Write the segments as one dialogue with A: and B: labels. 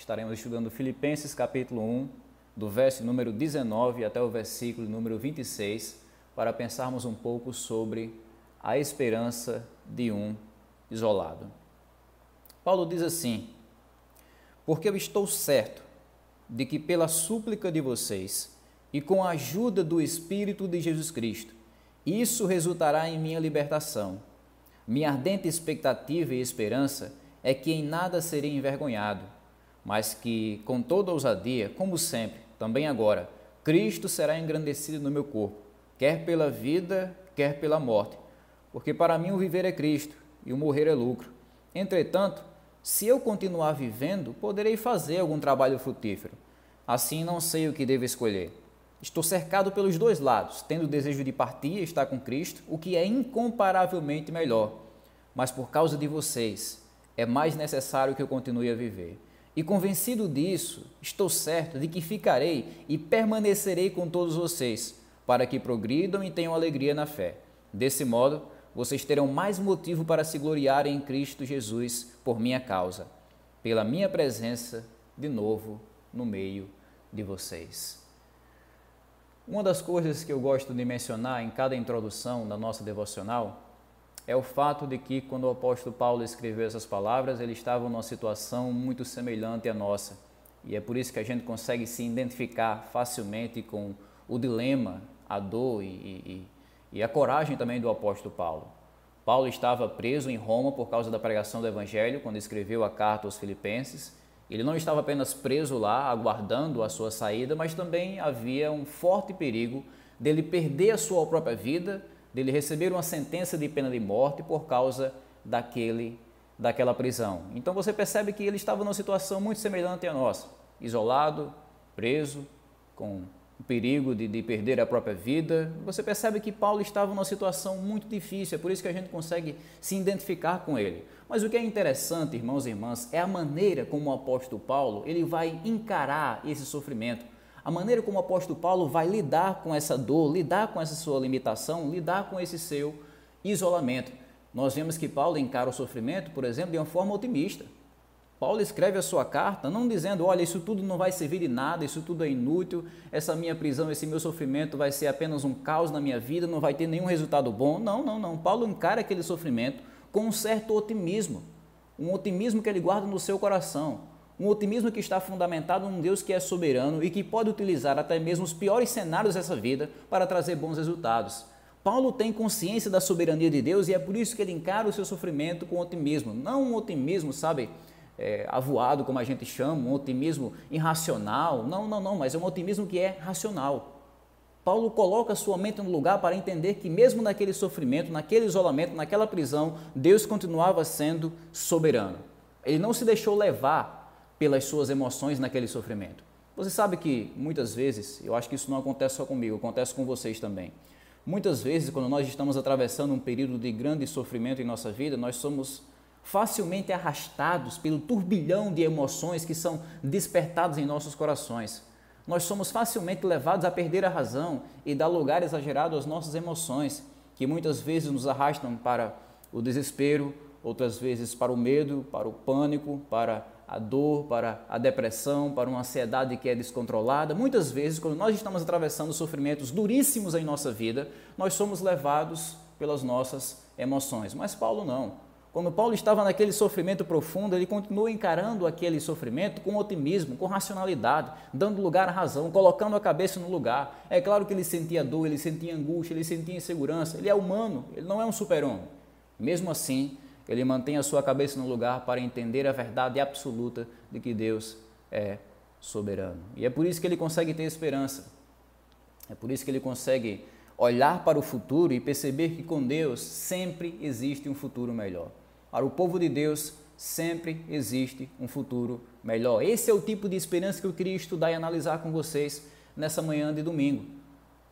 A: Estaremos estudando Filipenses capítulo 1, do verso número 19 até o versículo número 26, para pensarmos um pouco sobre a esperança de um isolado. Paulo diz assim: Porque eu estou certo de que, pela súplica de vocês e com a ajuda do Espírito de Jesus Cristo, isso resultará em minha libertação. Minha ardente expectativa e esperança é que em nada serei envergonhado, mas que, com toda ousadia, como sempre, também agora, Cristo será engrandecido no meu corpo, quer pela vida, quer pela morte, porque para mim o viver é Cristo e o morrer é lucro. Entretanto, se eu continuar vivendo, poderei fazer algum trabalho frutífero. Assim não sei o que devo escolher. Estou cercado pelos dois lados, tendo o desejo de partir e estar com Cristo, o que é incomparavelmente melhor. Mas por causa de vocês, é mais necessário que eu continue a viver. E convencido disso, estou certo de que ficarei e permanecerei com todos vocês, para que progridam e tenham alegria na fé. Desse modo, vocês terão mais motivo para se gloriarem em Cristo Jesus por minha causa, pela minha presença de novo no meio de vocês. Uma das coisas que eu gosto de mencionar em cada introdução da nossa devocional é o fato de que, quando o apóstolo Paulo escreveu essas palavras, ele estava numa situação muito semelhante à nossa. E é por isso que a gente consegue se identificar facilmente com o dilema, a dor e, e, e a coragem também do apóstolo Paulo. Paulo estava preso em Roma por causa da pregação do Evangelho, quando escreveu a carta aos Filipenses. Ele não estava apenas preso lá, aguardando a sua saída, mas também havia um forte perigo dele perder a sua própria vida, dele receber uma sentença de pena de morte por causa daquele daquela prisão. Então você percebe que ele estava numa situação muito semelhante à nossa, isolado, preso, com o perigo de, de, perder a própria vida. Você percebe que Paulo estava numa situação muito difícil, é por isso que a gente consegue se identificar com ele. Mas o que é interessante, irmãos e irmãs, é a maneira como o apóstolo Paulo ele vai encarar esse sofrimento. A maneira como o apóstolo Paulo vai lidar com essa dor, lidar com essa sua limitação, lidar com esse seu isolamento. Nós vemos que Paulo encara o sofrimento, por exemplo, de uma forma otimista. Paulo escreve a sua carta não dizendo, olha, isso tudo não vai servir de nada, isso tudo é inútil, essa minha prisão, esse meu sofrimento vai ser apenas um caos na minha vida, não vai ter nenhum resultado bom. Não, não, não. Paulo encara aquele sofrimento com um certo otimismo, um otimismo que ele guarda no seu coração, um otimismo que está fundamentado num Deus que é soberano e que pode utilizar até mesmo os piores cenários dessa vida para trazer bons resultados. Paulo tem consciência da soberania de Deus e é por isso que ele encara o seu sofrimento com otimismo. Não um otimismo, sabe, é, avoado, como a gente chama, um otimismo irracional. Não, não, não, mas é um otimismo que é racional. Paulo coloca sua mente no lugar para entender que, mesmo naquele sofrimento, naquele isolamento, naquela prisão, Deus continuava sendo soberano. Ele não se deixou levar pelas suas emoções naquele sofrimento. Você sabe que muitas vezes, eu acho que isso não acontece só comigo, acontece com vocês também. Muitas vezes, quando nós estamos atravessando um período de grande sofrimento em nossa vida, nós somos facilmente arrastados pelo turbilhão de emoções que são despertados em nossos corações. Nós somos facilmente levados a perder a razão e dar lugar exagerado às nossas emoções, que muitas vezes nos arrastam para o desespero, outras vezes para o medo, para o pânico, para a dor, para a depressão, para uma ansiedade que é descontrolada. Muitas vezes, quando nós estamos atravessando sofrimentos duríssimos em nossa vida, nós somos levados pelas nossas emoções. Mas Paulo não. Quando Paulo estava naquele sofrimento profundo, ele continuou encarando aquele sofrimento com otimismo, com racionalidade, dando lugar à razão, colocando a cabeça no lugar. É claro que ele sentia dor, ele sentia angústia, ele sentia insegurança. Ele é humano, ele não é um super-homem. Mesmo assim, ele mantém a sua cabeça no lugar para entender a verdade absoluta de que Deus é soberano. E é por isso que ele consegue ter esperança. É por isso que ele consegue olhar para o futuro e perceber que com Deus sempre existe um futuro melhor. Para o povo de Deus, sempre existe um futuro melhor. Esse é o tipo de esperança que eu queria estudar e analisar com vocês nessa manhã de domingo.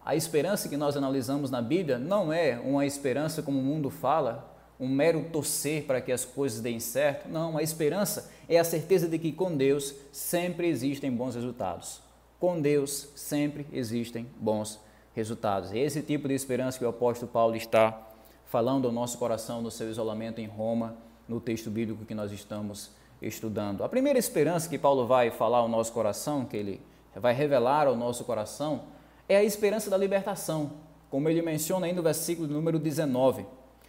A: A esperança que nós analisamos na Bíblia não é uma esperança como o mundo fala, um mero torcer para que as coisas deem certo. Não, a esperança é a certeza de que com Deus sempre existem bons resultados. Com Deus sempre existem bons resultados. É esse tipo de esperança que o apóstolo Paulo está falando ao nosso coração no seu isolamento em Roma, no texto bíblico que nós estamos estudando. A primeira esperança que Paulo vai falar ao nosso coração, que ele vai revelar ao nosso coração, é a esperança da libertação, como ele menciona aí no versículo número 19.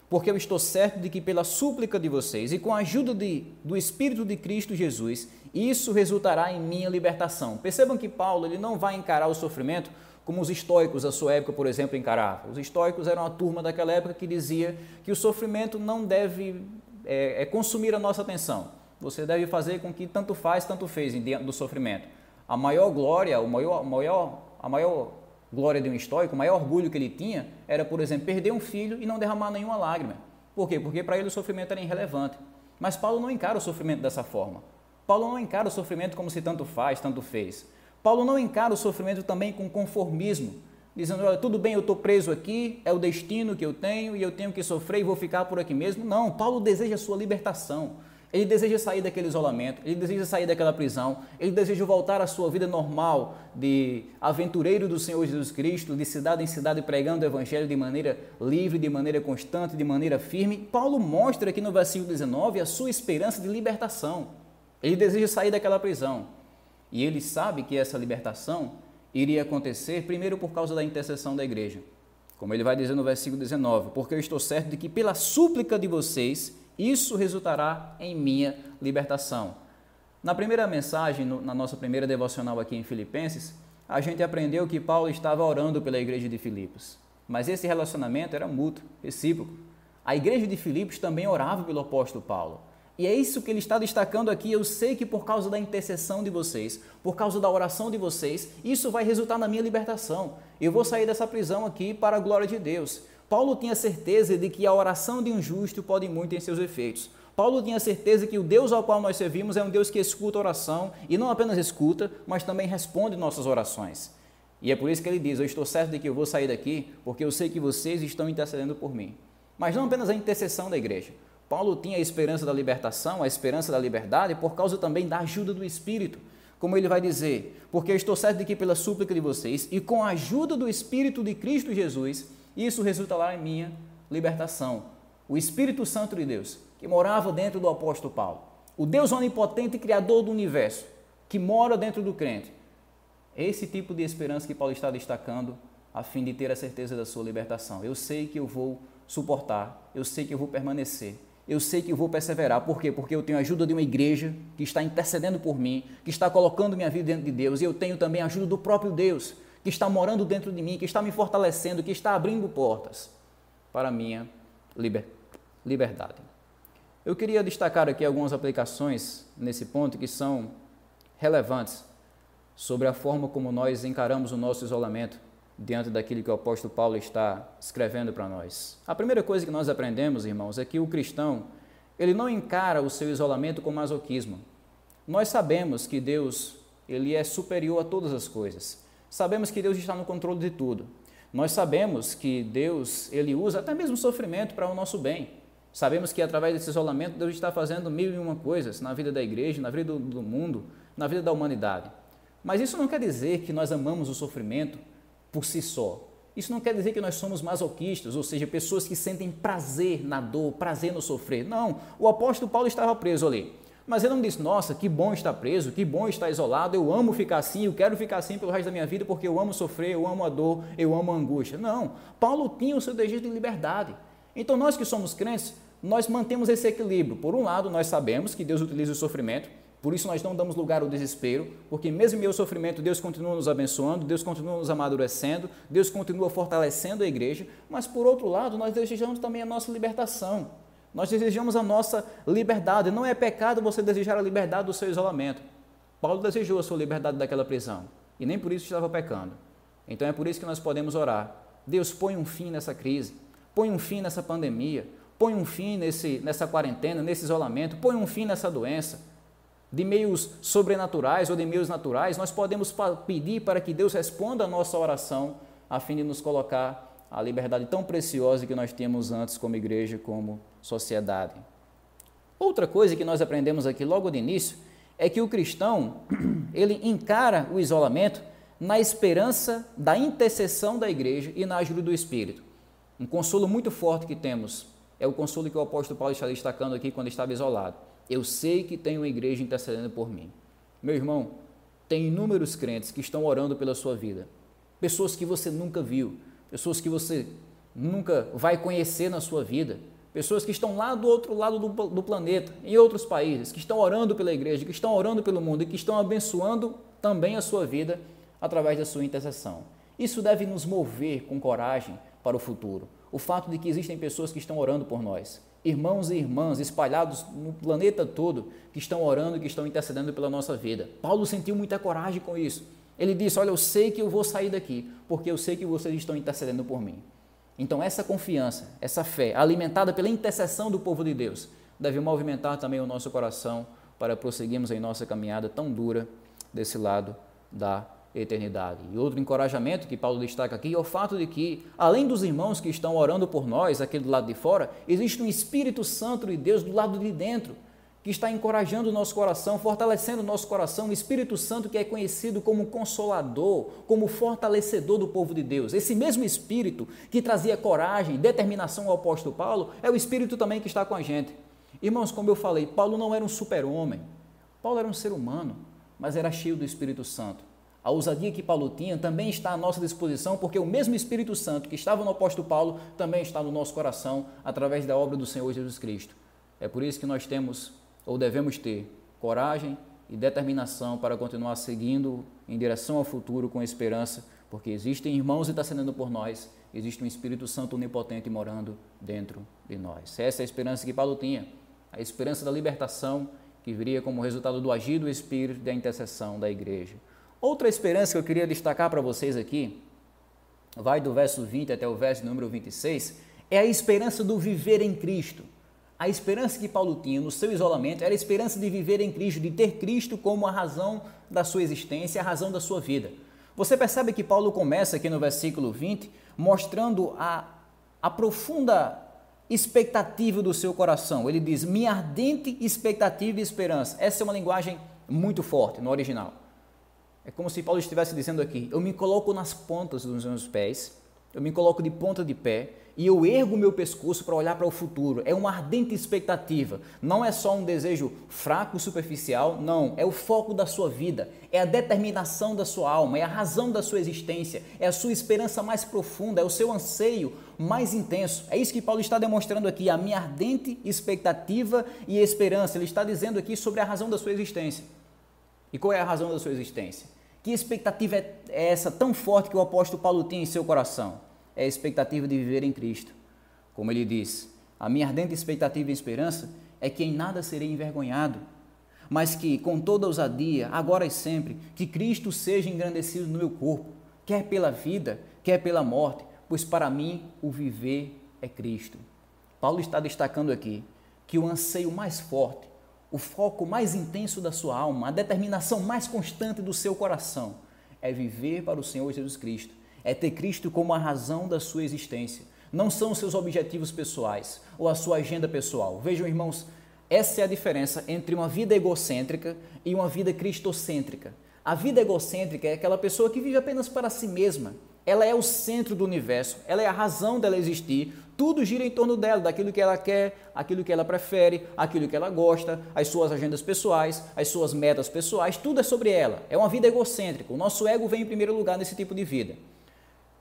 A: Porque eu estou certo de que pela súplica de vocês e com a ajuda de, do Espírito de Cristo Jesus, isso resultará em minha libertação. Percebam que Paulo ele não vai encarar o sofrimento como os estoicos da sua época, por exemplo, encaravam. Os estoicos eram uma turma daquela época que dizia que o sofrimento não deve é, é consumir a nossa atenção. Você deve fazer com que tanto faz, tanto fez diante do sofrimento. A maior glória, o maior, maior, a maior glória de um estoico, o maior orgulho que ele tinha era, por exemplo, perder um filho e não derramar nenhuma lágrima. Por quê? Porque para ele o sofrimento era irrelevante. Mas Paulo não encara o sofrimento dessa forma. Paulo não encara o sofrimento como se tanto faz, tanto fez. Paulo não encara o sofrimento também com conformismo, dizendo: olha, tudo bem, eu estou preso aqui, é o destino que eu tenho e eu tenho que sofrer e vou ficar por aqui mesmo. Não, Paulo deseja a sua libertação. Ele deseja sair daquele isolamento, ele deseja sair daquela prisão, ele deseja voltar à sua vida normal de aventureiro do Senhor Jesus Cristo, de cidade em cidade pregando o Evangelho de maneira livre, de maneira constante, de maneira firme. Paulo mostra aqui no versículo 19 a sua esperança de libertação. Ele deseja sair daquela prisão. E ele sabe que essa libertação iria acontecer primeiro por causa da intercessão da igreja. Como ele vai dizer no versículo 19: Porque eu estou certo de que pela súplica de vocês isso resultará em minha libertação. Na primeira mensagem, na nossa primeira devocional aqui em Filipenses, a gente aprendeu que Paulo estava orando pela igreja de Filipos. Mas esse relacionamento era mútuo, recíproco. A igreja de Filipos também orava pelo apóstolo Paulo. E é isso que ele está destacando aqui. Eu sei que por causa da intercessão de vocês, por causa da oração de vocês, isso vai resultar na minha libertação. Eu vou sair dessa prisão aqui para a glória de Deus. Paulo tinha certeza de que a oração de um justo pode muito em seus efeitos. Paulo tinha certeza que o Deus ao qual nós servimos é um Deus que escuta a oração e não apenas escuta, mas também responde nossas orações. E é por isso que ele diz: Eu estou certo de que eu vou sair daqui, porque eu sei que vocês estão intercedendo por mim. Mas não apenas a intercessão da igreja, Paulo tinha a esperança da libertação, a esperança da liberdade, por causa também da ajuda do Espírito. Como ele vai dizer, porque eu estou certo de que pela súplica de vocês e com a ajuda do Espírito de Cristo Jesus, isso resultará em minha libertação. O Espírito Santo de Deus, que morava dentro do apóstolo Paulo, o Deus onipotente e criador do universo, que mora dentro do crente. Esse tipo de esperança que Paulo está destacando a fim de ter a certeza da sua libertação. Eu sei que eu vou suportar, eu sei que eu vou permanecer, eu sei que eu vou perseverar. Por quê? Porque eu tenho a ajuda de uma igreja que está intercedendo por mim, que está colocando minha vida dentro de Deus, e eu tenho também a ajuda do próprio Deus, que está morando dentro de mim, que está me fortalecendo, que está abrindo portas para a minha liber liberdade. Eu queria destacar aqui algumas aplicações nesse ponto que são relevantes sobre a forma como nós encaramos o nosso isolamento diante daquilo que o apóstolo Paulo está escrevendo para nós. A primeira coisa que nós aprendemos, irmãos, é que o cristão, ele não encara o seu isolamento com masoquismo. Nós sabemos que Deus, ele é superior a todas as coisas. Sabemos que Deus está no controle de tudo. Nós sabemos que Deus, ele usa até mesmo o sofrimento para o nosso bem. Sabemos que através desse isolamento Deus está fazendo mil e uma coisas na vida da igreja, na vida do, do mundo, na vida da humanidade. Mas isso não quer dizer que nós amamos o sofrimento por si só. Isso não quer dizer que nós somos masoquistas, ou seja, pessoas que sentem prazer na dor, prazer no sofrer. Não, o apóstolo Paulo estava preso ali. Mas ele não disse, nossa, que bom estar preso, que bom estar isolado, eu amo ficar assim, eu quero ficar assim pelo resto da minha vida porque eu amo sofrer, eu amo a dor, eu amo a angústia. Não, Paulo tinha o seu desejo de liberdade. Então nós que somos crentes, nós mantemos esse equilíbrio. Por um lado, nós sabemos que Deus utiliza o sofrimento por isso nós não damos lugar ao desespero, porque mesmo em meu sofrimento, Deus continua nos abençoando, Deus continua nos amadurecendo, Deus continua fortalecendo a igreja, mas por outro lado, nós desejamos também a nossa libertação. Nós desejamos a nossa liberdade. Não é pecado você desejar a liberdade do seu isolamento. Paulo desejou a sua liberdade daquela prisão e nem por isso estava pecando. Então é por isso que nós podemos orar. Deus põe um fim nessa crise, põe um fim nessa pandemia, põe um fim nesse, nessa quarentena, nesse isolamento, põe um fim nessa doença de meios sobrenaturais ou de meios naturais, nós podemos pedir para que Deus responda a nossa oração, a fim de nos colocar a liberdade tão preciosa que nós temos antes como igreja, como sociedade. Outra coisa que nós aprendemos aqui logo de início é que o cristão, ele encara o isolamento na esperança da intercessão da igreja e na ajuda do Espírito. Um consolo muito forte que temos é o consolo que o apóstolo Paulo está destacando aqui quando estava isolado Eu sei que tem uma igreja intercedendo por mim. Meu irmão, tem inúmeros crentes que estão orando pela sua vida. Pessoas que você nunca viu, pessoas que você nunca vai conhecer na sua vida, pessoas que estão lá do outro lado do, do, planeta, em outros países, que estão orando pela igreja, que estão orando pelo mundo e que estão abençoando também a sua vida através da sua intercessão. Isso deve nos mover com coragem para o futuro. O fato de que existem pessoas que estão orando por nós, irmãos e irmãs espalhados no planeta todo, que estão orando que estão intercedendo pela nossa vida. Paulo sentiu muita coragem com isso. Ele disse: Olha, eu sei que eu vou sair daqui, porque eu sei que vocês estão intercedendo por mim. Então, essa confiança, essa fé, alimentada pela intercessão do povo de Deus, deve movimentar também o nosso coração para prosseguirmos em nossa caminhada tão dura desse lado da eternidade. E outro encorajamento que Paulo destaca aqui é o fato de que, além dos irmãos que estão orando por nós, aqui do lado de fora, existe um Espírito Santo de Deus do lado de dentro, que está encorajando o nosso coração, fortalecendo o nosso coração, o Espírito Santo que é conhecido como consolador, como fortalecedor do povo de Deus. Esse mesmo Espírito que trazia coragem, determinação ao apóstolo Paulo, é o Espírito também que está com a gente. Irmãos, como eu falei, Paulo não era um super-homem, Paulo era um ser humano, mas era cheio do Espírito Santo. A ousadia que Paulo tinha também está à nossa disposição, porque o mesmo Espírito Santo que estava no apóstolo Paulo também está no nosso coração através da obra do Senhor Jesus Cristo. É por isso que nós temos ou devemos ter coragem e determinação para continuar seguindo em direção ao futuro com esperança, porque existem irmãos intercedendo por nós, existe um Espírito Santo onipotente morando dentro de nós. Essa é a esperança que Paulo tinha, a esperança da libertação que viria como resultado do agir do Espírito da intercessão da igreja. Outra esperança que eu queria destacar para vocês aqui, vai do verso 20 até o verso número 26, é a esperança do viver em Cristo. A esperança que Paulo tinha no seu isolamento era a esperança de viver em Cristo, de ter Cristo como a razão da sua existência, a razão da sua vida. Você percebe que Paulo começa aqui no versículo 20 mostrando a, a profunda expectativa do seu coração. Ele diz: Minha ardente expectativa e esperança. Essa é uma linguagem muito forte no original. É como se Paulo estivesse dizendo aqui: eu me coloco nas pontas dos meus pés, eu me coloco de ponta de pé e eu ergo meu pescoço para olhar para o futuro. É uma ardente expectativa. Não é só um desejo fraco, superficial, não. É o foco da sua vida, é a determinação da sua alma, é a razão da sua existência, é a sua esperança mais profunda, é o seu anseio mais intenso. É isso que Paulo está demonstrando aqui, a minha ardente expectativa e esperança. Ele está dizendo aqui sobre a razão da sua existência. E qual é a razão da sua existência? Que expectativa é essa tão forte que o apóstolo Paulo tem em seu coração? É a expectativa de viver em Cristo. Como ele diz, a minha ardente expectativa e esperança é que em nada serei envergonhado, mas que com toda ousadia, agora e sempre, que Cristo seja engrandecido no meu corpo, quer pela vida, quer pela morte, pois para mim o viver é Cristo. Paulo está destacando aqui que o anseio mais forte o foco mais intenso da sua alma, a determinação mais constante do seu coração é viver para o Senhor Jesus Cristo, é ter Cristo como a razão da sua existência. Não são os seus objetivos pessoais ou a sua agenda pessoal. Vejam, irmãos, essa é a diferença entre uma vida egocêntrica e uma vida cristocêntrica. A vida egocêntrica é aquela pessoa que vive apenas para si mesma. Ela é o centro do universo, ela é a razão dela existir, tudo gira em torno dela, daquilo que ela quer, aquilo que ela prefere, aquilo que ela gosta, as suas agendas pessoais, as suas metas pessoais, tudo é sobre ela. É uma vida egocêntrica. O nosso ego vem em primeiro lugar nesse tipo de vida.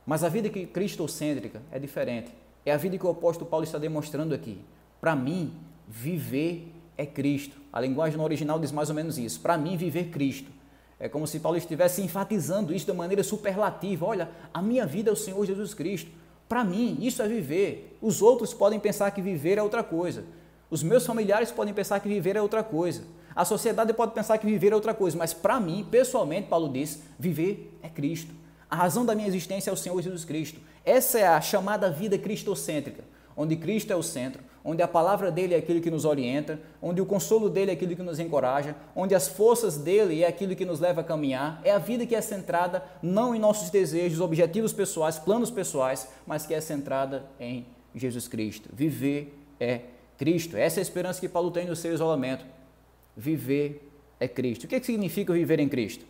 A: Mas a vida que cristocêntrica é diferente. É a vida que o apóstolo Paulo está demonstrando aqui. Para mim, viver é Cristo. A linguagem no original diz mais ou menos isso. Para mim, viver Cristo. É como se Paulo estivesse enfatizando isso de maneira superlativa. Olha, a minha vida é o Senhor Jesus Cristo. Para mim, isso é viver. Os outros podem pensar que viver é outra coisa. Os meus familiares podem pensar que viver é outra coisa. A sociedade pode pensar que viver é outra coisa, mas para mim, pessoalmente, Paulo diz: viver é Cristo. A razão da minha existência é o Senhor Jesus Cristo. Essa é a chamada vida cristocêntrica, onde Cristo é o centro, onde a palavra dele é aquilo que nos orienta, onde o consolo dele é aquilo que nos encoraja, onde as forças dele é aquilo que nos leva a caminhar. É a vida que é centrada não em nossos desejos, objetivos pessoais, planos pessoais, mas que é centrada em Jesus Cristo. Viver é Cristo. Essa é a esperança que Paulo tem no seu isolamento. Viver é Cristo. O que, é que significa viver em Cristo?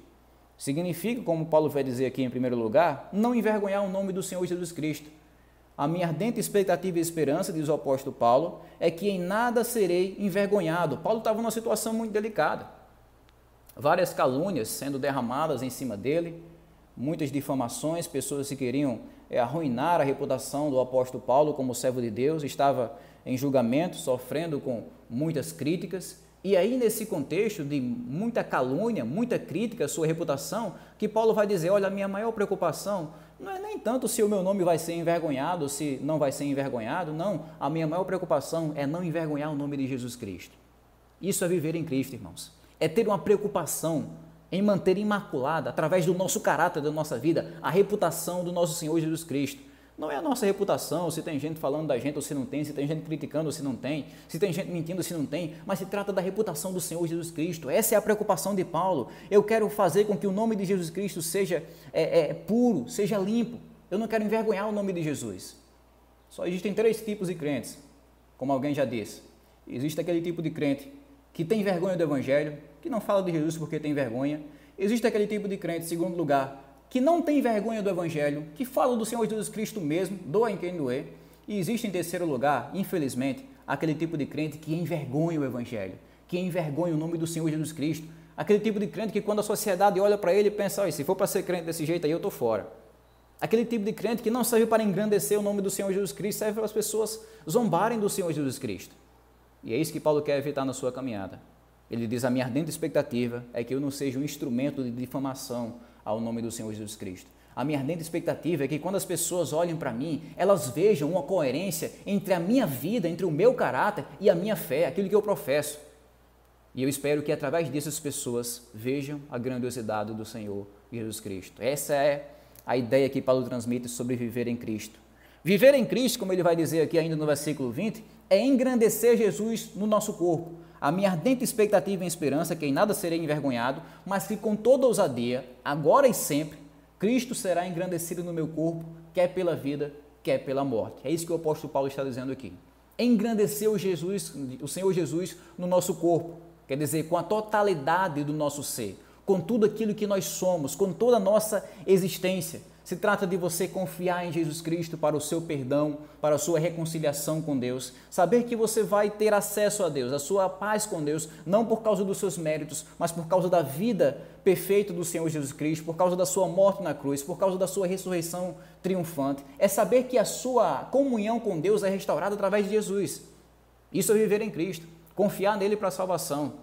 A: Significa, como Paulo vai dizer aqui em primeiro lugar, não envergonhar o nome do Senhor Jesus Cristo. A minha ardente expectativa e esperança, diz o apóstolo Paulo, é que em nada serei envergonhado. Paulo estava numa situação muito delicada. Várias calúnias sendo derramadas em cima dele, muitas difamações, pessoas que queriam é, arruinar a reputação do apóstolo Paulo como servo de Deus, estava em julgamento, sofrendo com muitas críticas. E aí, nesse contexto de muita calúnia, muita crítica à sua reputação, que Paulo vai dizer: Olha, a minha maior preocupação não é nem tanto se o meu nome vai ser envergonhado, se não vai ser envergonhado, não. A minha maior preocupação é não envergonhar o nome de Jesus Cristo. Isso é viver em Cristo, irmãos. É ter uma preocupação em manter imaculada, através do nosso caráter, da nossa vida, a reputação do nosso Senhor Jesus Cristo. Não é a nossa reputação, se tem gente falando da gente ou se não tem, se tem gente criticando ou se não tem, se tem gente mentindo ou se não tem, mas se trata da reputação do Senhor Jesus Cristo. Essa é a preocupação de Paulo. Eu quero fazer com que o nome de Jesus Cristo seja é, é, puro, seja limpo. Eu não quero envergonhar o nome de Jesus. Só existem três tipos de crentes, como alguém já disse. Existe aquele tipo de crente que tem vergonha do Evangelho, que não fala de Jesus porque tem vergonha. Existe aquele tipo de crente, segundo lugar, que não tem vergonha do Evangelho, que fala do Senhor Jesus Cristo mesmo, doa em quem doer. E existe em terceiro lugar, infelizmente, aquele tipo de crente que envergonha o Evangelho, que envergonha o nome do Senhor Jesus Cristo. Aquele tipo de crente que quando a sociedade olha para ele pensa, se for para ser crente desse jeito aí eu estou fora. Aquele tipo de crente que não serve para engrandecer o nome do Senhor Jesus Cristo, serve para as pessoas zombarem do Senhor Jesus Cristo. E é isso que Paulo quer evitar na sua caminhada. Ele diz: A minha ardente expectativa é que eu não seja um instrumento de difamação ao nome do Senhor Jesus Cristo. A minha ardente expectativa é que quando as pessoas olhem para mim, elas vejam uma coerência entre a minha vida, entre o meu caráter e a minha fé, aquilo que eu professo. E eu espero que através disso as pessoas vejam a grandiosidade do Senhor Jesus Cristo. Essa é a ideia que Paulo transmite sobre viver em Cristo. Viver em Cristo, como ele vai dizer aqui ainda no versículo 20, é engrandecer Jesus no nosso corpo. A minha ardente expectativa e esperança é que em nada serei envergonhado, mas que com toda ousadia, agora e sempre, Cristo será engrandecido no meu corpo, quer pela vida, quer pela morte. É isso que o apóstolo Paulo está dizendo aqui. Engrandecer o, Jesus, o Senhor Jesus no nosso corpo, quer dizer, com a totalidade do nosso ser, com tudo aquilo que nós somos, com toda a nossa existência. Se trata de você confiar em Jesus Cristo para o seu perdão, para a sua reconciliação com Deus, saber que você vai ter acesso a Deus, a sua paz com Deus, não por causa dos seus méritos, mas por causa da vida perfeita do Senhor Jesus Cristo, por causa da sua morte na cruz, por causa da sua ressurreição triunfante. É saber que a sua comunhão com Deus é restaurada através de Jesus. Isso é viver em Cristo, confiar nele para a salvação.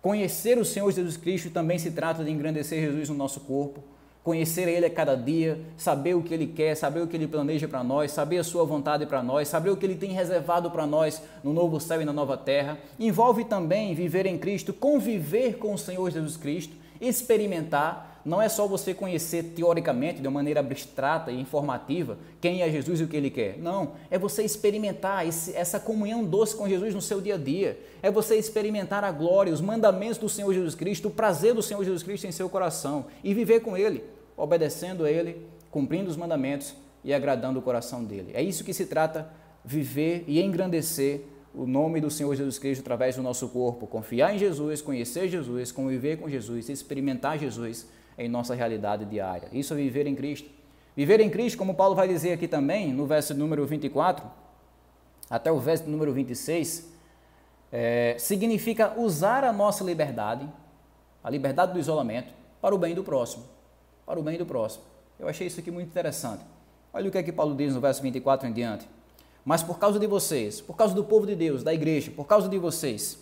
A: Conhecer o Senhor Jesus Cristo também se trata de engrandecer Jesus no nosso corpo conhecer Ele a cada dia, saber o que Ele quer, saber o que Ele planeja para nós, saber a Sua vontade para nós, saber o que Ele tem reservado para nós no novo céu e na nova terra. Envolve também viver em Cristo, conviver com o Senhor Jesus Cristo, experimentar não é só você conhecer teoricamente, de uma maneira abstrata e informativa, quem é Jesus e o que ele quer. Não, é você experimentar esse, essa comunhão doce com Jesus no seu dia a dia. É você experimentar a glória, os mandamentos do Senhor Jesus Cristo, o prazer do Senhor Jesus Cristo em seu coração e viver com ele, obedecendo a ele, cumprindo os mandamentos e agradando o coração dele. É isso que se trata viver e engrandecer o nome do Senhor Jesus Cristo através do nosso corpo, confiar em Jesus, conhecer Jesus, conviver com Jesus, experimentar Jesus em nossa realidade diária. Isso é viver em Cristo. Viver em Cristo, como Paulo vai dizer aqui também, no verso número 24, até o verso número 26, é, significa usar a nossa liberdade, a liberdade do isolamento, para o bem do próximo. Para o bem do próximo. Eu achei isso aqui muito interessante. Olha o que é que Paulo diz no verso 24 em diante. Mas por causa de vocês, por causa do povo de Deus, da igreja, por causa de vocês,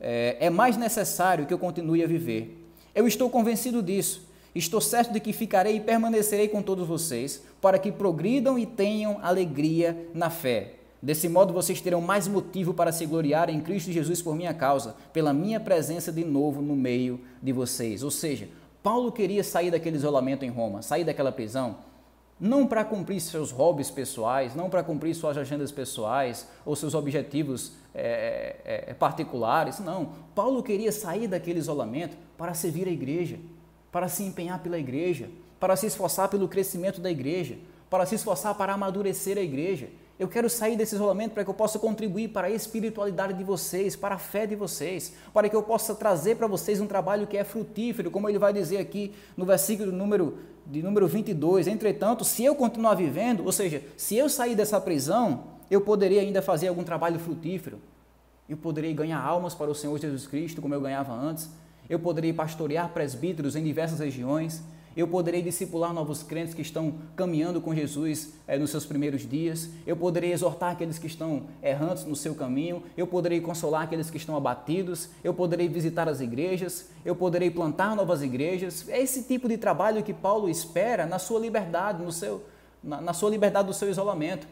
A: é, é mais necessário que eu continue a viver. Eu estou convencido disso Estou certo de que ficarei e permanecerei com todos vocês, para que progridam e tenham alegria na fé. Desse modo, vocês terão mais motivo para se gloriar em Cristo Jesus por minha causa, pela minha presença de novo no meio de vocês. Ou seja, Paulo queria sair daquele isolamento em Roma, sair daquela prisão, não para cumprir seus hobbies pessoais, não para cumprir suas agendas pessoais ou seus objetivos é, é, particulares, não. Paulo queria sair daquele isolamento para servir a igreja para se empenhar pela igreja, para se esforçar pelo crescimento da igreja, para se esforçar para amadurecer a igreja. Eu quero sair desse isolamento para que eu possa contribuir para a espiritualidade de vocês, para a fé de vocês, para que eu possa trazer para vocês um trabalho que é frutífero, como ele vai dizer aqui no versículo número, de número 22. Entretanto, se eu continuar vivendo, ou seja, se eu sair dessa prisão, eu poderia ainda fazer algum trabalho frutífero. Eu poderia ganhar almas para o Senhor Jesus Cristo, como eu ganhava antes. Eu poderia pastorear presbíteros em diversas regiões. Eu poderei discipular novos crentes que estão caminhando com Jesus é, nos seus primeiros dias. Eu poderei exortar aqueles que estão errantes no seu caminho. Eu poderei consolar aqueles que estão abatidos. Eu poderei visitar as igrejas. Eu poderei plantar novas igrejas. É esse tipo de trabalho que Paulo espera na sua liberdade, no seu, na, na sua liberdade do seu isolamento.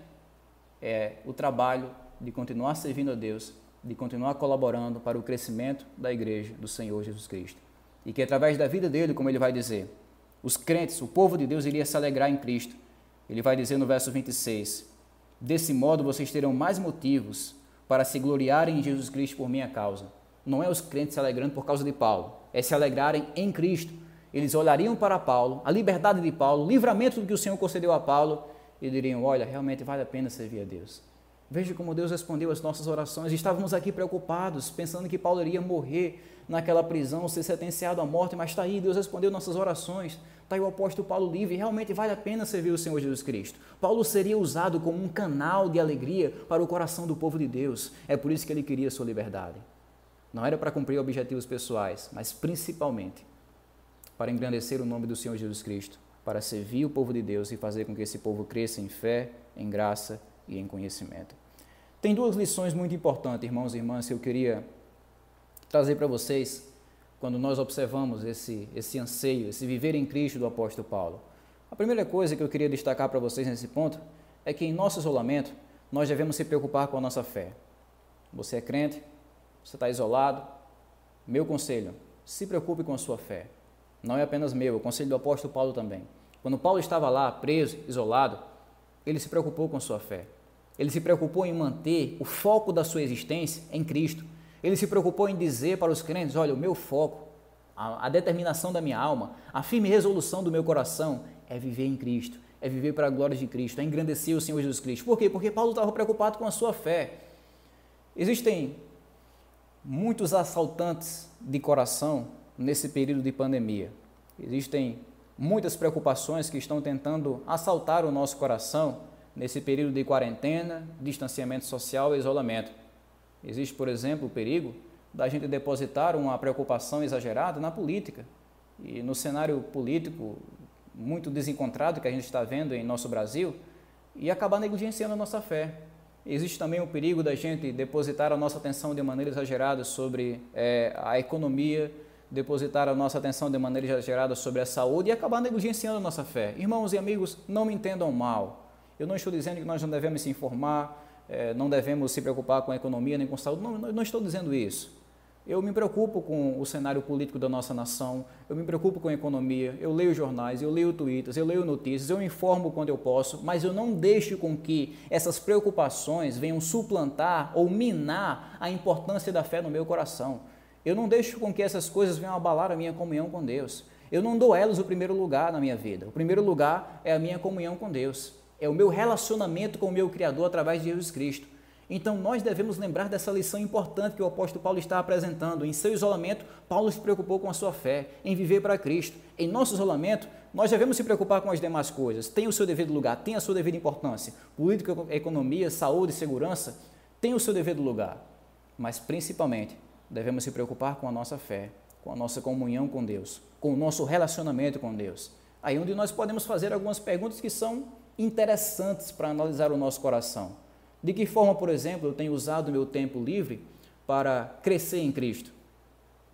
A: É o trabalho de continuar servindo a Deus, de continuar colaborando para o crescimento da igreja do Senhor Jesus Cristo. E que através da vida dele, como ele vai dizer, os crentes, o povo de Deus iria se alegrar em Cristo. Ele vai dizer no verso 26: Desse modo vocês terão mais motivos para se gloriarem em Jesus Cristo por minha causa. Não é os crentes se alegrando por causa de Paulo, é se alegrarem em Cristo. Eles olhariam para Paulo, a liberdade de Paulo, o livramento que o Senhor concedeu a Paulo e diriam: Olha, realmente vale a pena servir a Deus. Veja como Deus respondeu às nossas orações. Estávamos aqui preocupados, pensando que Paulo iria morrer naquela prisão, ser sentenciado à morte, mas está aí, Deus respondeu nossas orações. Está aí o apóstolo Paulo livre, realmente vale a pena servir o Senhor Jesus Cristo. Paulo seria usado como um canal de alegria para o coração do povo de Deus. É por isso que ele queria sua liberdade. Não era para cumprir objetivos pessoais, mas principalmente para engrandecer o nome do Senhor Jesus Cristo, para servir o povo de Deus e fazer com que esse povo cresça em fé, em graça e em conhecimento. Tem duas lições muito importantes, irmãos e irmãs, que eu queria trazer para vocês quando nós observamos esse, esse anseio, esse viver em Cristo do apóstolo Paulo. A primeira coisa que eu queria destacar para vocês nesse ponto é que em nosso isolamento nós devemos se preocupar com a nossa fé. Você é crente, você está isolado. Meu conselho, se preocupe com a sua fé. Não é apenas meu, é o conselho do apóstolo Paulo também. Quando Paulo estava lá, preso, isolado, ele se preocupou com sua fé. Ele se preocupou em manter o foco da sua existência em Cristo. Ele se preocupou em dizer para os crentes: olha, o meu foco, a, a determinação da minha alma, a firme resolução do meu coração é viver em Cristo, é viver para a glória de Cristo, é engrandecer o Senhor Jesus Cristo. Por quê? Porque Paulo estava preocupado com a sua fé. Existem muitos assaltantes de coração nesse período de pandemia. Existem muitas preocupações que estão tentando assaltar o nosso coração nesse período de quarentena, distanciamento social e isolamento. Existe, por exemplo, o perigo da gente depositar uma preocupação exagerada na política. E no cenário político muito desencontrado que a gente está vendo em nosso Brasil, e acabar negligenciando a nossa fé. Existe também o perigo da gente depositar a nossa atenção de maneira exagerada sobre é, a economia, depositar a nossa atenção de maneira exagerada sobre a saúde e acabar negligenciando a nossa fé. Irmãos e amigos, não me entendam mal. Eu não estou dizendo que nós não devemos se informar, é, não devemos se preocupar com a economia nem com a saúde. Não, não estou dizendo isso. Eu me preocupo com o cenário político da nossa nação, eu me preocupo com a economia, eu leio jornais, eu leio twitters, eu leio notícias, eu informo quando eu posso, mas eu não deixo com que essas preocupações venham suplantar ou minar a importância da fé no meu coração. Eu não deixo com que essas coisas venham abalar a minha comunhão com Deus. Eu não dou elas o primeiro lugar na minha vida. O primeiro lugar é a minha comunhão com Deus. É o meu relacionamento com o meu Criador através de Jesus Cristo. Então nós devemos lembrar dessa lição importante que o apóstolo Paulo está apresentando. Em seu isolamento, Paulo se preocupou com a sua fé, em viver para Cristo. Em nosso isolamento, nós devemos se preocupar com as demais coisas. Tem o seu devido lugar, tem a sua devida importância. Política, economia, saúde, segurança, tem o seu devido lugar. Mas principalmente, devemos se preocupar com a nossa fé, com a nossa comunhão com Deus, com o nosso relacionamento com Deus. Aí onde nós podemos fazer algumas perguntas que são interessantes para analisar o nosso coração. De que forma, por exemplo, eu tenho usado meu tempo livre para crescer em Cristo?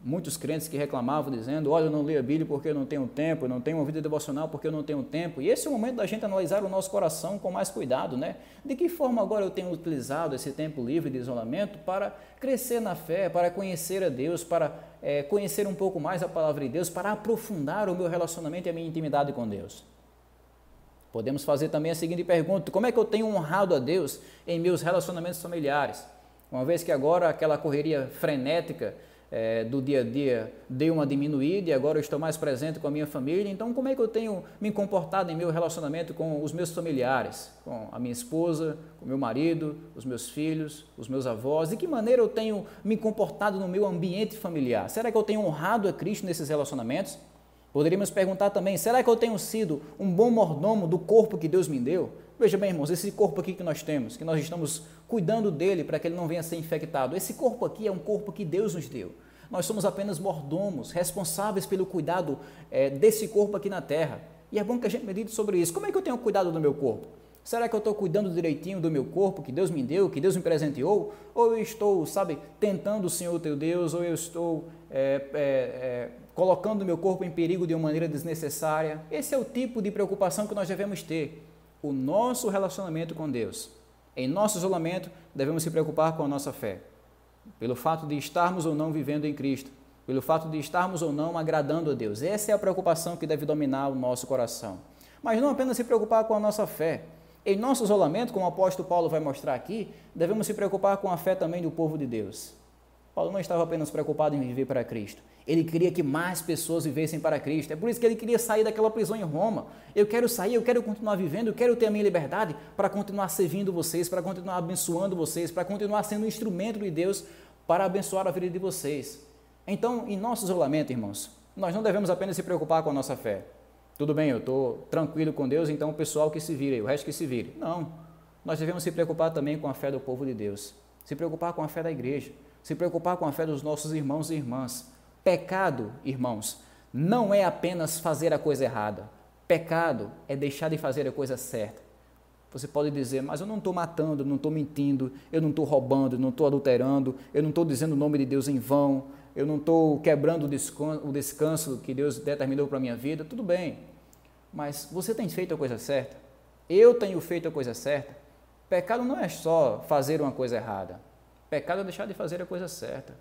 A: muitos crentes que reclamavam dizendo: Olha, eu não leio a Bíblia porque eu não tenho tempo, eu não tenho uma vida devocional porque eu não tenho tempo. E esse é o momento da gente analisar o nosso coração com mais cuidado, né? De que forma agora eu tenho utilizado esse tempo livre de isolamento para crescer na fé, para conhecer a Deus, para é, conhecer um pouco mais a palavra de Deus, para aprofundar o meu relacionamento e a minha intimidade com Deus? Podemos fazer também a seguinte pergunta: Como é que eu tenho honrado a Deus em meus relacionamentos familiares? Uma vez que agora aquela correria frenética é, do dia a dia deu uma diminuída e agora eu estou mais presente com a minha família. Então, como é que eu tenho me comportado em meu relacionamento com os meus familiares, com a minha esposa, com meu marido, os meus filhos, os meus avós? De que maneira eu tenho me comportado no meu ambiente familiar? Será que eu tenho honrado a Cristo nesses relacionamentos? Poderíamos perguntar também: será que eu tenho sido um bom mordomo do corpo que Deus me deu? Veja bem, irmãos, esse corpo aqui que nós temos, que nós estamos cuidando dele para que ele não venha a ser infectado, esse corpo aqui é um corpo que Deus nos deu. Nós somos apenas mordomos, responsáveis pelo cuidado é, desse corpo aqui na terra. E é bom que a gente medite sobre isso. Como é que eu tenho cuidado do meu corpo? Será que eu estou cuidando direitinho do meu corpo que Deus me deu, que Deus me presenteou? Ou eu estou, sabe, tentando o Senhor teu Deus, ou eu estou é, é, é, colocando meu corpo em perigo de uma maneira desnecessária? Esse é o tipo de preocupação que nós devemos ter o nosso relacionamento com Deus. Em nosso isolamento, devemos se preocupar com a nossa fé, pelo fato de estarmos ou não vivendo em Cristo, pelo fato de estarmos ou não agradando a Deus. Essa é a preocupação que deve dominar o nosso coração. Mas não apenas se preocupar com a nossa fé. Em nosso isolamento, como o apóstolo Paulo vai mostrar aqui, devemos se preocupar com a fé também do povo de Deus. Paulo não estava apenas preocupado em viver para Cristo, ele queria que mais pessoas vivessem para Cristo. É por isso que ele queria sair daquela prisão em Roma. Eu quero sair, eu quero continuar vivendo, eu quero ter a minha liberdade para continuar servindo vocês, para continuar abençoando vocês, para continuar sendo um instrumento de Deus para abençoar a vida de vocês. Então, em nosso isolamento, irmãos, nós não devemos apenas se preocupar com a nossa fé. Tudo bem, eu estou tranquilo com Deus, então o pessoal que se vire, o resto que se vire. Não. Nós devemos se preocupar também com a fé do povo de Deus. Se preocupar com a fé da igreja. Se preocupar com a fé dos nossos irmãos e irmãs Pecado, irmãos, não é apenas fazer a coisa errada. Pecado é deixar de fazer a coisa certa. Você pode dizer, mas eu não estou matando, não estou mentindo, eu não estou roubando, não estou adulterando, eu não estou dizendo o nome de Deus em vão, eu não estou quebrando o descanso que Deus determinou para a minha vida. Tudo bem, mas você tem feito a coisa certa? Eu tenho feito a coisa certa? Pecado não é só fazer uma coisa errada. Pecado é deixar de fazer a coisa certa.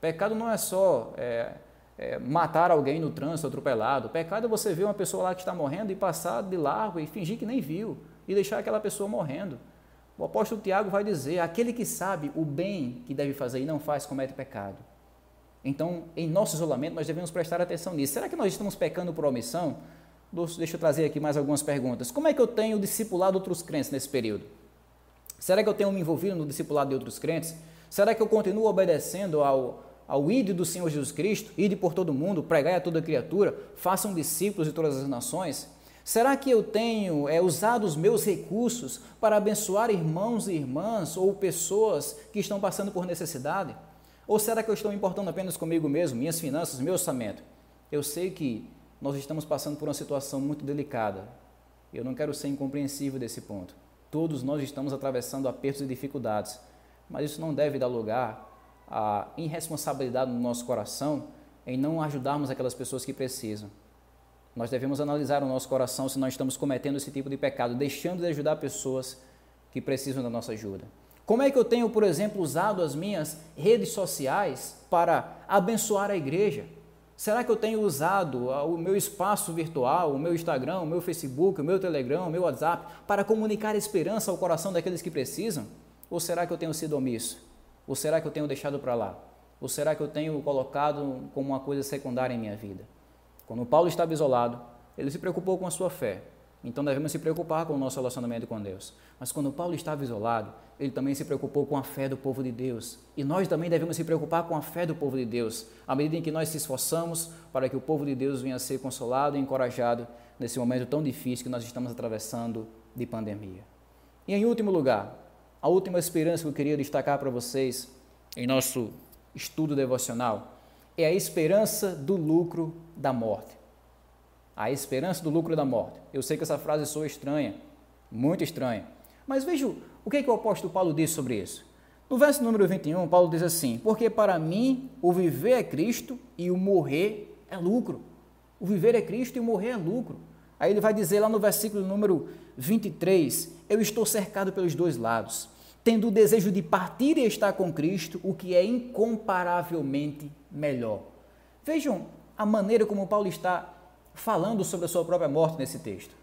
A: Pecado não é só é, é, matar alguém no trânsito atropelado. Pecado é você ver uma pessoa lá que está morrendo e passar de largo e fingir que nem viu e deixar aquela pessoa morrendo. O apóstolo Tiago vai dizer: aquele que sabe o bem que deve fazer e não faz, comete pecado. Então, em nosso isolamento, nós devemos prestar atenção nisso. Será que nós estamos pecando por omissão? Deixa eu trazer aqui mais algumas perguntas. Como é que eu tenho discipulado outros crentes nesse período? Será que eu tenho me envolvido no discipulado de outros crentes? Será que eu continuo obedecendo ao, ao ide do Senhor Jesus Cristo, ide por todo mundo, pregai a toda criatura, façam discípulos de todas as nações? Será que eu tenho é, usado os meus recursos para abençoar irmãos e irmãs ou pessoas que estão passando por necessidade? Ou será que eu estou importando apenas comigo mesmo, minhas finanças, meu orçamento? Eu sei que nós estamos passando por uma situação muito delicada. Eu não quero ser incompreensível desse ponto. Todos nós estamos atravessando apertos e dificuldades, mas isso não deve dar lugar a irresponsabilidade no nosso coração em não ajudarmos aquelas pessoas que precisam. Nós devemos analisar o nosso coração se nós estamos cometendo esse tipo de pecado, deixando de ajudar pessoas que precisam da nossa ajuda. Como é que eu tenho, por exemplo, usado as minhas redes sociais para abençoar a igreja? Será que eu tenho usado o meu espaço virtual, o meu Instagram, o meu Facebook, o meu Telegram, o meu WhatsApp para comunicar esperança ao coração daqueles que precisam? Ou será que eu tenho sido omisso? Ou será que eu tenho deixado para lá? Ou será que eu tenho colocado como uma coisa secundária em minha vida? Quando Paulo estava isolado, ele se preocupou com a sua fé. Então devemos se preocupar com o nosso relacionamento com Deus. Mas quando Paulo estava isolado, ele também se preocupou com a fé do povo de Deus. E nós também devemos se preocupar com a fé do povo de Deus, à medida em que nós se esforçamos para que o povo de Deus venha a ser consolado e encorajado nesse momento tão difícil que nós estamos atravessando de pandemia. E em último lugar, a última esperança que eu queria destacar para vocês em nosso estudo devocional é a esperança do lucro da morte. A esperança do lucro da morte. Eu sei que essa frase soa estranha, muito estranha, mas veja o que, é que o apóstolo Paulo diz sobre isso. No verso número 21, Paulo diz assim: Porque para mim o viver é Cristo e o morrer é lucro. O viver é Cristo e o morrer é lucro. Aí ele vai dizer lá no versículo número 23: Eu estou cercado pelos dois lados tendo o desejo de partir e estar com Cristo, o que é incomparavelmente melhor. Vejam a maneira como Paulo está falando sobre a sua própria morte nesse texto.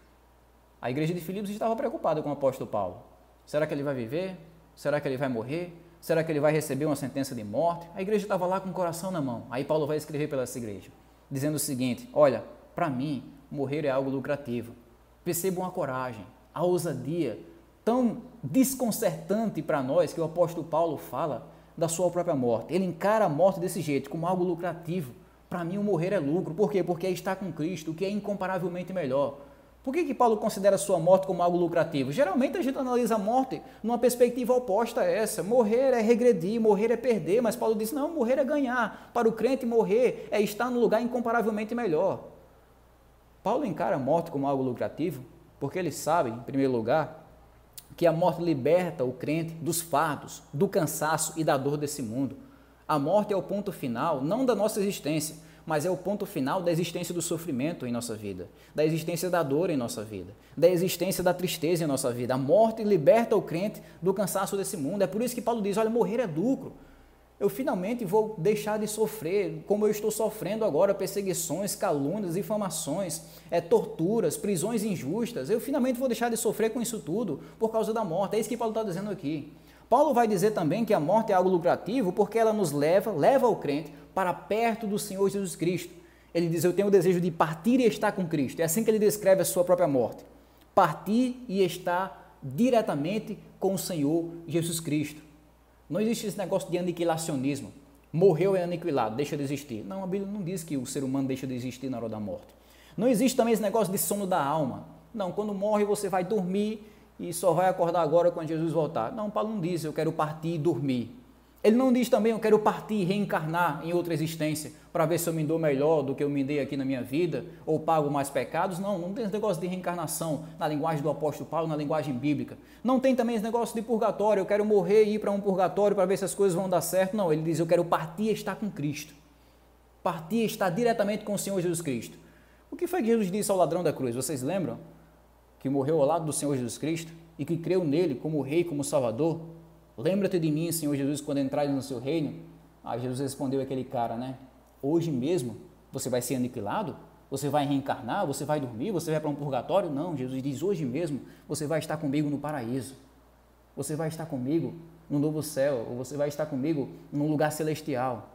A: A igreja de Filipos estava preocupada com o apóstolo Paulo. Será que ele vai viver? Será que ele vai morrer? Será que ele vai receber uma sentença de morte? A igreja estava lá com o coração na mão. Aí Paulo vai escrever pela essa igreja, dizendo o seguinte: Olha, para mim, morrer é algo lucrativo. Percebam a coragem, a ousadia tão desconcertante para nós que o apóstolo Paulo fala da sua própria morte. Ele encara a morte desse jeito, como algo lucrativo. Para mim, o morrer é lucro. Por quê? Porque é estar com Cristo, que é incomparavelmente melhor. Por que, que Paulo considera sua morte como algo lucrativo? Geralmente a gente analisa a morte numa perspectiva oposta a essa. Morrer é regredir, morrer é perder, mas Paulo diz: não, morrer é ganhar. Para o crente, morrer é estar num lugar incomparavelmente melhor. Paulo encara a morte como algo lucrativo porque ele sabe, em primeiro lugar, que a morte liberta o crente dos fardos, do cansaço e da dor desse mundo. A morte é o ponto final, não da nossa existência, mas é o ponto final da existência do sofrimento em nossa vida, da existência da dor em nossa vida, da existência da tristeza em nossa vida. A morte liberta o crente do cansaço desse mundo. É por isso que Paulo diz: olha, morrer é lucro eu finalmente vou deixar de sofrer como eu estou sofrendo agora, perseguições, calúnias, difamações, é, torturas, prisões injustas. Eu finalmente vou deixar de sofrer com isso tudo por causa da morte. É isso que Paulo está dizendo aqui. Paulo vai dizer também que a morte é algo lucrativo porque ela nos leva, leva o crente para perto do Senhor Jesus Cristo. Ele diz: Eu tenho o desejo de partir e estar com Cristo. É assim que ele descreve a sua própria morte. Partir e estar diretamente com o Senhor Jesus Cristo. Não existe esse negócio de aniquilacionismo. Morreu é aniquilado, deixa de existir. Não, a Bíblia não diz que o ser humano deixa de existir na hora da morte. Não existe também esse negócio de sono da alma. Não, quando morre você vai dormir e só vai acordar agora quando Jesus voltar. Não, Paulo não diz eu quero partir e dormir. Ele não diz também, eu quero partir e reencarnar em outra existência para ver se eu me dou melhor do que eu me dei aqui na minha vida ou pago mais pecados. Não, não tem esse negócio de reencarnação na linguagem do apóstolo Paulo, na linguagem bíblica. Não tem também esse negócio de purgatório, eu quero morrer e ir para um purgatório para ver se as coisas vão dar certo. Não, ele diz, eu quero partir e estar com Cristo. Partir e estar diretamente com o Senhor Jesus Cristo. O que foi que Jesus disse ao ladrão da cruz? Vocês lembram? Que morreu ao lado do Senhor Jesus Cristo e que creu nele como rei, como salvador? Lembra-te de mim, Senhor Jesus, quando entrares no seu reino? Aí Jesus respondeu aquele cara, né? Hoje mesmo você vai ser aniquilado? Você vai reencarnar? Você vai dormir? Você vai para um purgatório? Não, Jesus diz: hoje mesmo você vai estar comigo no paraíso. Você vai estar comigo no novo céu, ou você vai estar comigo num lugar celestial.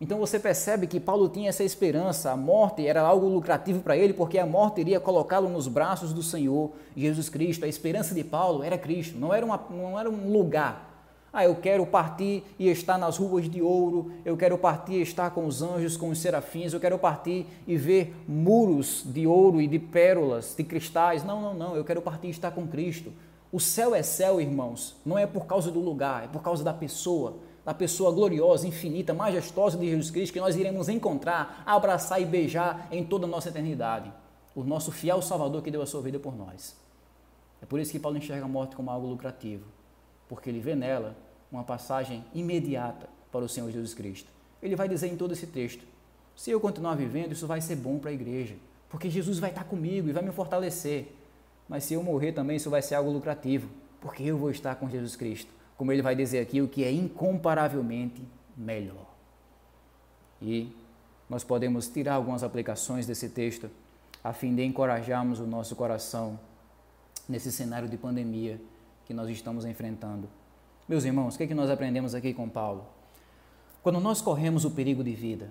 A: Então você percebe que Paulo tinha essa esperança, a morte era algo lucrativo para ele, porque a morte iria colocá-lo nos braços do Senhor Jesus Cristo. A esperança de Paulo era Cristo, não era, uma, não era um lugar, ah, eu quero partir e estar nas ruas de ouro, eu quero partir e estar com os anjos, com os serafins, eu quero partir e ver muros de ouro e de pérolas, de cristais. Não, não, não, eu quero partir e estar com Cristo. O céu é céu, irmãos, não é por causa do lugar, é por causa da pessoa, da pessoa gloriosa, infinita, majestosa de Jesus Cristo que nós iremos encontrar, abraçar e beijar em toda a nossa eternidade. O nosso fiel Salvador que deu a sua vida por nós. É por isso que Paulo enxerga a morte como algo lucrativo, porque ele vê nela uma passagem imediata para o Senhor Jesus Cristo. Ele vai dizer em todo esse texto: se eu continuar vivendo, isso vai ser bom para a igreja, porque Jesus vai estar comigo e vai me fortalecer. Mas se eu morrer também, isso vai ser algo lucrativo, porque eu vou estar com Jesus Cristo. Como ele vai dizer aqui, o que é incomparavelmente melhor. E nós podemos tirar algumas aplicações desse texto a fim de encorajarmos o nosso coração nesse cenário de pandemia que nós estamos enfrentando. Meus irmãos, o que, é que nós aprendemos aqui com Paulo? Quando nós corremos o perigo de vida,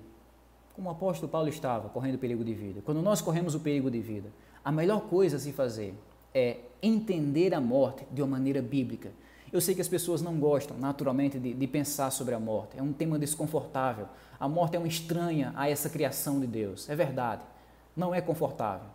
A: como o apóstolo Paulo estava correndo o perigo de vida, quando nós corremos o perigo de vida, a melhor coisa a se fazer é entender a morte de uma maneira bíblica. Eu sei que as pessoas não gostam, naturalmente, de, de, pensar sobre a morte. É um tema desconfortável. A morte é uma estranha a essa criação de Deus. É verdade. Não é confortável.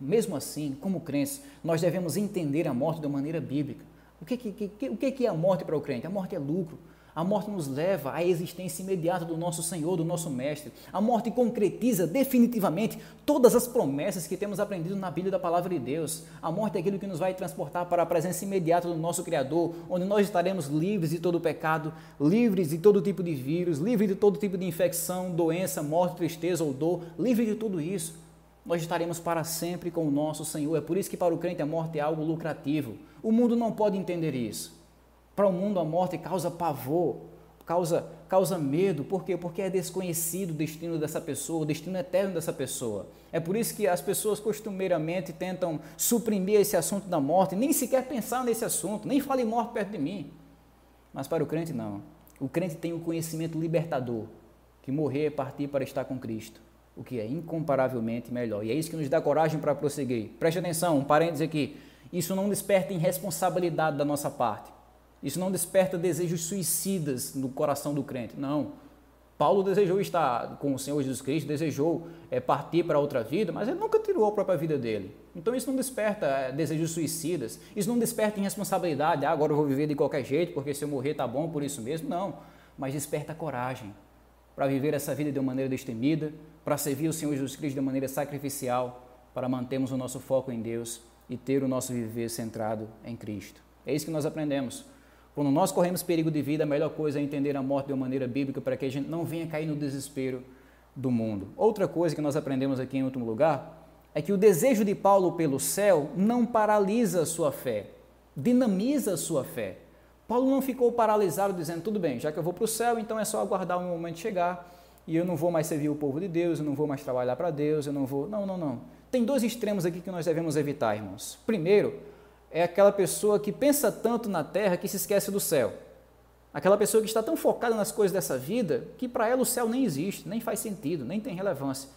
A: Mesmo assim, como crentes, nós devemos entender a morte de uma maneira bíblica. O que, que, que, o que é a morte para o crente? A morte é lucro. A morte nos leva à existência imediata do nosso Senhor, do nosso Mestre. A morte concretiza definitivamente todas as promessas que temos aprendido na Bíblia da Palavra de Deus. A morte é aquilo que nos vai transportar para a presença imediata do nosso Criador, onde nós estaremos livres de todo pecado, livres de todo tipo de vírus, livres de todo tipo de infecção, doença, morte, tristeza ou dor, livres de tudo isso. Nós estaremos para sempre com o nosso Senhor. É por isso que para o crente a morte é algo lucrativo. O mundo não pode entender isso. Para o mundo, a morte causa pavor, causa, causa medo. Por quê? Porque é desconhecido o destino dessa pessoa, o destino eterno dessa pessoa. É por isso que as pessoas costumeiramente tentam suprimir esse assunto da morte, nem sequer pensar nesse assunto, nem fale morte perto de mim. Mas para o crente, não. O crente tem o conhecimento libertador, que morrer é partir para estar com Cristo, o que é incomparavelmente melhor. E é isso que nos dá coragem para prosseguir. Preste atenção, um parênteses aqui. Isso não desperta irresponsabilidade da nossa parte. Isso não desperta desejos suicidas no coração do crente. Não. Paulo desejou estar com o Senhor Jesus Cristo, desejou é, partir para outra vida, mas ele nunca tirou a própria vida dele. Então isso não desperta é, desejos suicidas, isso não desperta irresponsabilidade, ah, agora eu vou viver de qualquer jeito, porque se eu morrer tá bom por isso mesmo. Não, mas desperta coragem para viver essa vida de uma maneira destemida, para servir o Senhor Jesus Cristo de uma maneira sacrificial, para mantermos o nosso foco em Deus e ter o nosso viver centrado em Cristo. É isso que nós aprendemos. Quando nós corremos perigo de vida, a melhor coisa é entender a morte de uma maneira bíblica para que a gente não venha cair no desespero do mundo. Outra coisa que nós aprendemos aqui em último lugar é que o desejo de Paulo pelo céu não paralisa a sua fé, dinamiza a sua fé. Paulo não ficou paralisado dizendo, tudo bem, já que eu vou para o céu, então é só aguardar o meu momento chegar e eu não vou mais servir o povo de Deus, eu não vou mais trabalhar para Deus, eu não vou. Não, não, não. Tem dois extremos aqui que nós devemos evitar, irmãos. Primeiro, é aquela pessoa que pensa tanto na terra que se esquece do céu. Aquela pessoa que está tão focada nas coisas dessa vida que para ela o céu nem existe, nem faz sentido, nem tem relevância.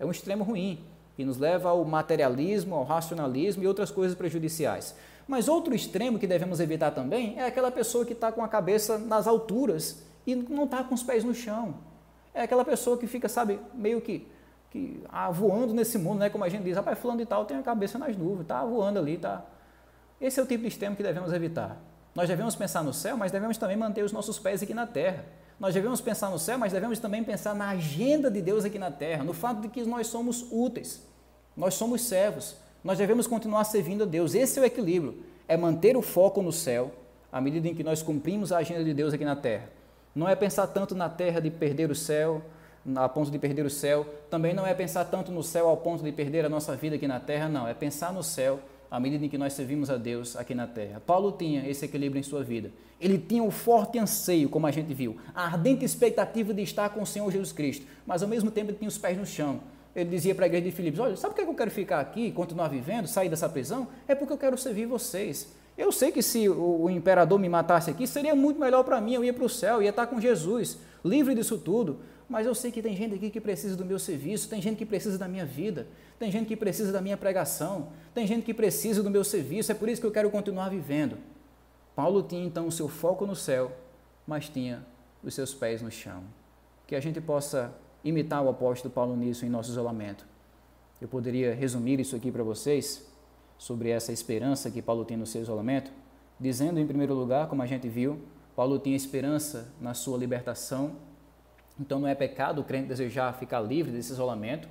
A: É um extremo ruim que nos leva ao materialismo, ao racionalismo e outras coisas prejudiciais. Mas outro extremo que devemos evitar também é aquela pessoa que está com a cabeça nas alturas e não está com os pés no chão. É aquela pessoa que fica, sabe, meio que, que ah, voando nesse mundo, né? Como a gente diz, rapaz, fulano de tal tem a cabeça nas nuvens, está voando ali, está esse é o tipo de extremo que devemos evitar. Nós devemos pensar no céu, mas devemos também manter os nossos pés aqui na terra. Nós devemos pensar no céu, mas devemos também pensar na agenda de Deus aqui na terra, no fato de que nós somos úteis, nós somos servos, nós devemos continuar servindo a Deus. Esse é o equilíbrio, é manter o foco no céu à medida em que nós cumprimos a agenda de Deus aqui na terra. Não é pensar tanto na terra de perder o céu, a ponto de perder o céu, também não é pensar tanto no céu ao ponto de perder a nossa vida aqui na terra, não, é pensar no céu à medida em que nós servimos a Deus aqui na terra. Paulo tinha esse equilíbrio em sua vida. Ele tinha um forte anseio, como a gente viu, a ardente expectativa de estar com o Senhor Jesus Cristo, mas ao mesmo tempo ele tinha os pés no chão. Ele dizia para a igreja de Filipos: Olha, sabe por que eu quero ficar aqui, continuar vivendo, sair dessa prisão? É porque eu quero servir vocês. Eu sei que se o imperador me matasse aqui, seria muito melhor para mim, eu ia para o céu, ia estar com Jesus, livre disso tudo. Mas eu sei que tem gente aqui que precisa do meu serviço, tem gente que precisa da minha vida, tem gente que precisa da minha pregação, tem gente que precisa do meu serviço, é por isso que eu quero continuar vivendo. Paulo tinha então o seu foco no céu, mas tinha os seus pés no chão. Que a gente possa imitar o apóstolo Paulo nisso em nosso isolamento. Eu poderia resumir isso aqui para vocês, sobre essa esperança que Paulo tem no seu isolamento, dizendo em primeiro lugar, como a gente viu, Paulo tinha esperança na sua libertação então não é pecado o crente desejar ficar livre desse isolamento.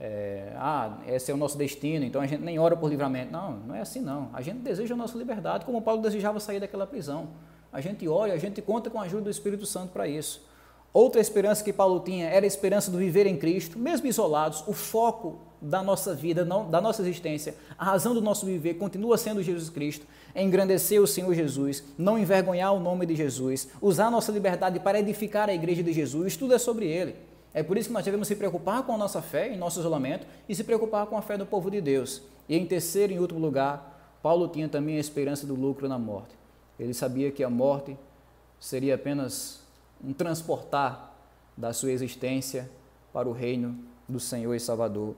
A: É, ah, esse é o nosso destino, então a gente nem ora por livramento. Não, não é assim não. A gente deseja a nossa liberdade, como Paulo desejava sair daquela prisão. A gente ora a gente conta com a ajuda do Espírito Santo para isso. Outra esperança que Paulo tinha era a esperança do viver em Cristo, mesmo isolados, o foco da nossa vida, da nossa existência, a razão do nosso viver continua sendo Jesus Cristo, engrandecer o Senhor Jesus, não envergonhar o nome de Jesus, usar nossa liberdade para edificar a igreja de Jesus, tudo é sobre Ele. É por isso que nós devemos se preocupar com a nossa fé, em nosso isolamento, e se preocupar com a fé do povo de Deus. E em terceiro e último lugar, Paulo tinha também a esperança do lucro na morte. Ele sabia que a morte seria apenas um transportar da sua existência para o reino do Senhor e Salvador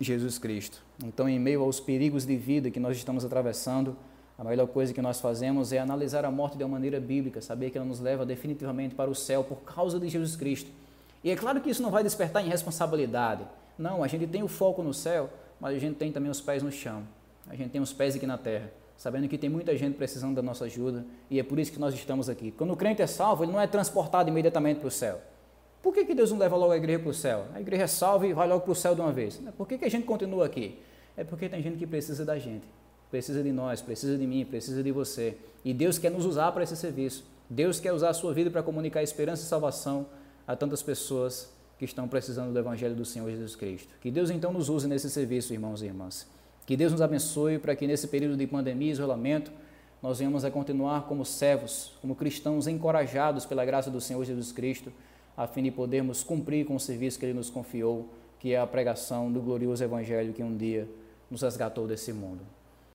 A: Jesus Cristo. Então, em meio aos perigos de vida que nós estamos atravessando, a melhor coisa que nós fazemos é analisar a morte de uma maneira bíblica, saber que ela nos leva definitivamente para o céu por causa de Jesus Cristo. E é claro que isso não vai despertar em responsabilidade. Não, a gente tem o foco no céu, mas a gente tem também os pés no chão. A gente tem os pés aqui na terra sabendo que tem muita gente precisando da nossa ajuda e é por isso que nós estamos aqui. Quando o crente é salvo, ele não é transportado imediatamente para o céu. Por que, que Deus não leva logo a igreja para o céu? A igreja é salva e vai logo para o céu de uma vez. Por que, que a gente continua aqui? É porque tem gente que precisa da gente, precisa de nós, precisa de mim, precisa de você. E Deus quer nos usar para esse serviço. Deus quer usar a sua vida para comunicar esperança e salvação a tantas pessoas que estão precisando do Evangelho do Senhor Jesus Cristo. Que Deus então nos use nesse serviço, irmãos e irmãs. Que Deus nos abençoe para que nesse período de pandemia e isolamento nós venhamos a continuar como servos, como cristãos encorajados pela graça do Senhor Jesus Cristo, a fim de podermos cumprir com o serviço que Ele nos confiou, que é a pregação do glorioso Evangelho que um dia nos resgatou desse mundo.